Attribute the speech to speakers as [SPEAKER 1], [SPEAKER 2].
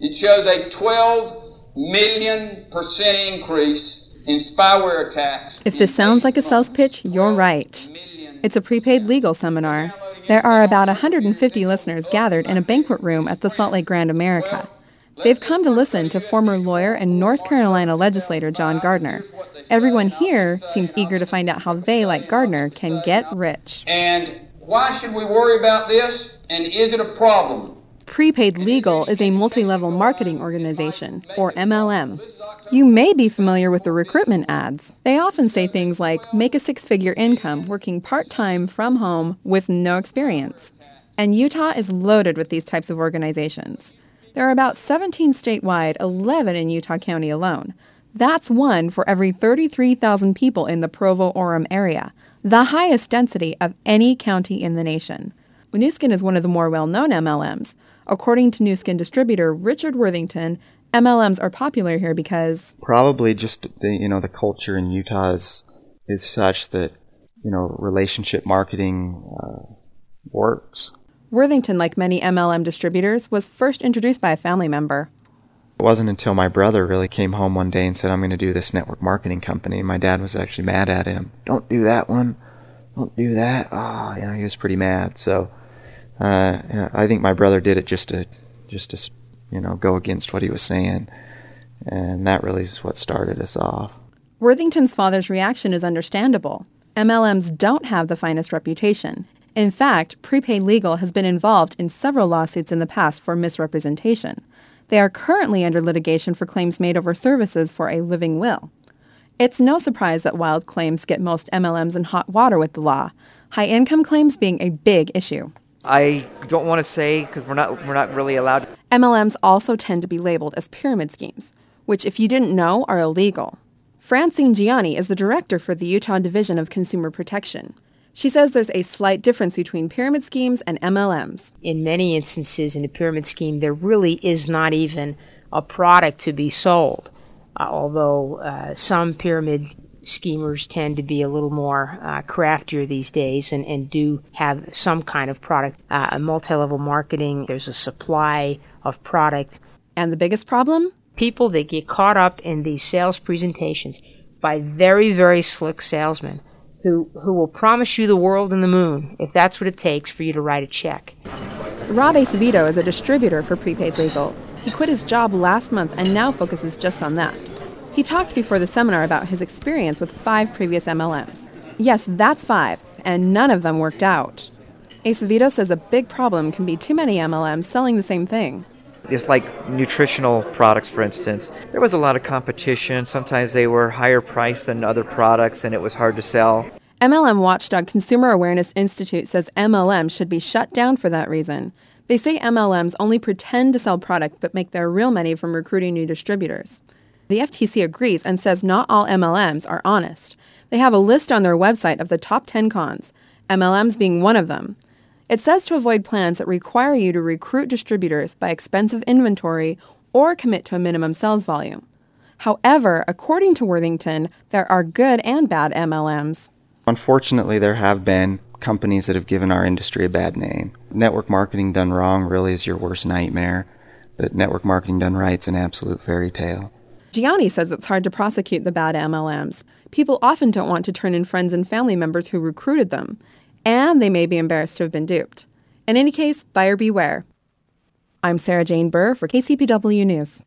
[SPEAKER 1] It shows a 12 million percent increase in spyware attacks.
[SPEAKER 2] If this sounds like a sales pitch, you're right. It's a prepaid legal seminar. There are about 150 listeners gathered in a banquet room at the Salt Lake Grand America. They've come to listen to former lawyer and North Carolina legislator John Gardner. Everyone here seems eager to find out how they, like Gardner, can get rich.
[SPEAKER 1] And why should we worry about this? And is it a problem?
[SPEAKER 2] Prepaid Legal is a multi-level marketing organization, or MLM. You may be familiar with the recruitment ads. They often say things like, make a six-figure income working part-time from home with no experience. And Utah is loaded with these types of organizations. There are about 17 statewide, 11 in Utah County alone. That's one for every 33,000 people in the Provo-Orem area, the highest density of any county in the nation. Nu is one of the more well-known MLMs. According to Nu Skin distributor Richard Worthington, MLMs are popular here because
[SPEAKER 3] probably just the you know the culture in Utah is is such that you know relationship marketing uh, works.
[SPEAKER 2] Worthington, like many MLM distributors, was first introduced by a family member.
[SPEAKER 3] It wasn't until my brother really came home one day and said, "I'm going to do this network marketing company." My dad was actually mad at him. Don't do that one. Don't do that. Ah, oh, you know, he was pretty mad. So uh, I think my brother did it just to just to you know go against what he was saying, and that really is what started us off.
[SPEAKER 2] Worthington's father's reaction is understandable. MLMs don't have the finest reputation. In fact, Prepaid Legal has been involved in several lawsuits in the past for misrepresentation. They are currently under litigation for claims made over services for a living will. It's no surprise that wild claims get most MLMs in hot water with the law, high income claims being a big issue.
[SPEAKER 4] I don't want to say because we're not we're not really allowed.
[SPEAKER 2] MLMs also tend to be labeled as pyramid schemes, which if you didn't know are illegal. Francine Giani is the director for the Utah Division of Consumer Protection. She says there's a slight difference between pyramid schemes and MLMs.
[SPEAKER 5] In many instances in a pyramid scheme there really is not even a product to be sold. Uh, although uh, some pyramid schemers tend to be a little more uh, craftier these days and, and do have some kind of product. Uh, a multi level marketing, there's a supply of product.
[SPEAKER 2] And the biggest problem?
[SPEAKER 5] People that get caught up in these sales presentations by very, very slick salesmen who, who will promise you the world and the moon if that's what it takes for you to write a check.
[SPEAKER 2] Rob Acevedo is a distributor for Prepaid Legal. He quit his job last month and now focuses just on that. He talked before the seminar about his experience with five previous MLMs. Yes, that's five, and none of them worked out. Acevedo says a big problem can be too many MLMs selling the same thing.
[SPEAKER 4] It's like nutritional products, for instance. There was a lot of competition. Sometimes they were higher priced than other products, and it was hard to sell.
[SPEAKER 2] MLM watchdog Consumer Awareness Institute says MLM should be shut down for that reason. They say MLMs only pretend to sell product but make their real money from recruiting new distributors. The FTC agrees and says not all MLMs are honest. They have a list on their website of the top 10 cons, MLMs being one of them. It says to avoid plans that require you to recruit distributors by expensive inventory or commit to a minimum sales volume. However, according to Worthington, there are good and bad MLMs.
[SPEAKER 3] Unfortunately, there have been companies that have given our industry a bad name. Network marketing done wrong really is your worst nightmare, but network marketing done right is an absolute fairy tale.
[SPEAKER 2] Giani says it's hard to prosecute the bad MLMs. People often don't want to turn in friends and family members who recruited them, and they may be embarrassed to have been duped. In any case, buyer beware. I'm Sarah Jane Burr for KCPW News.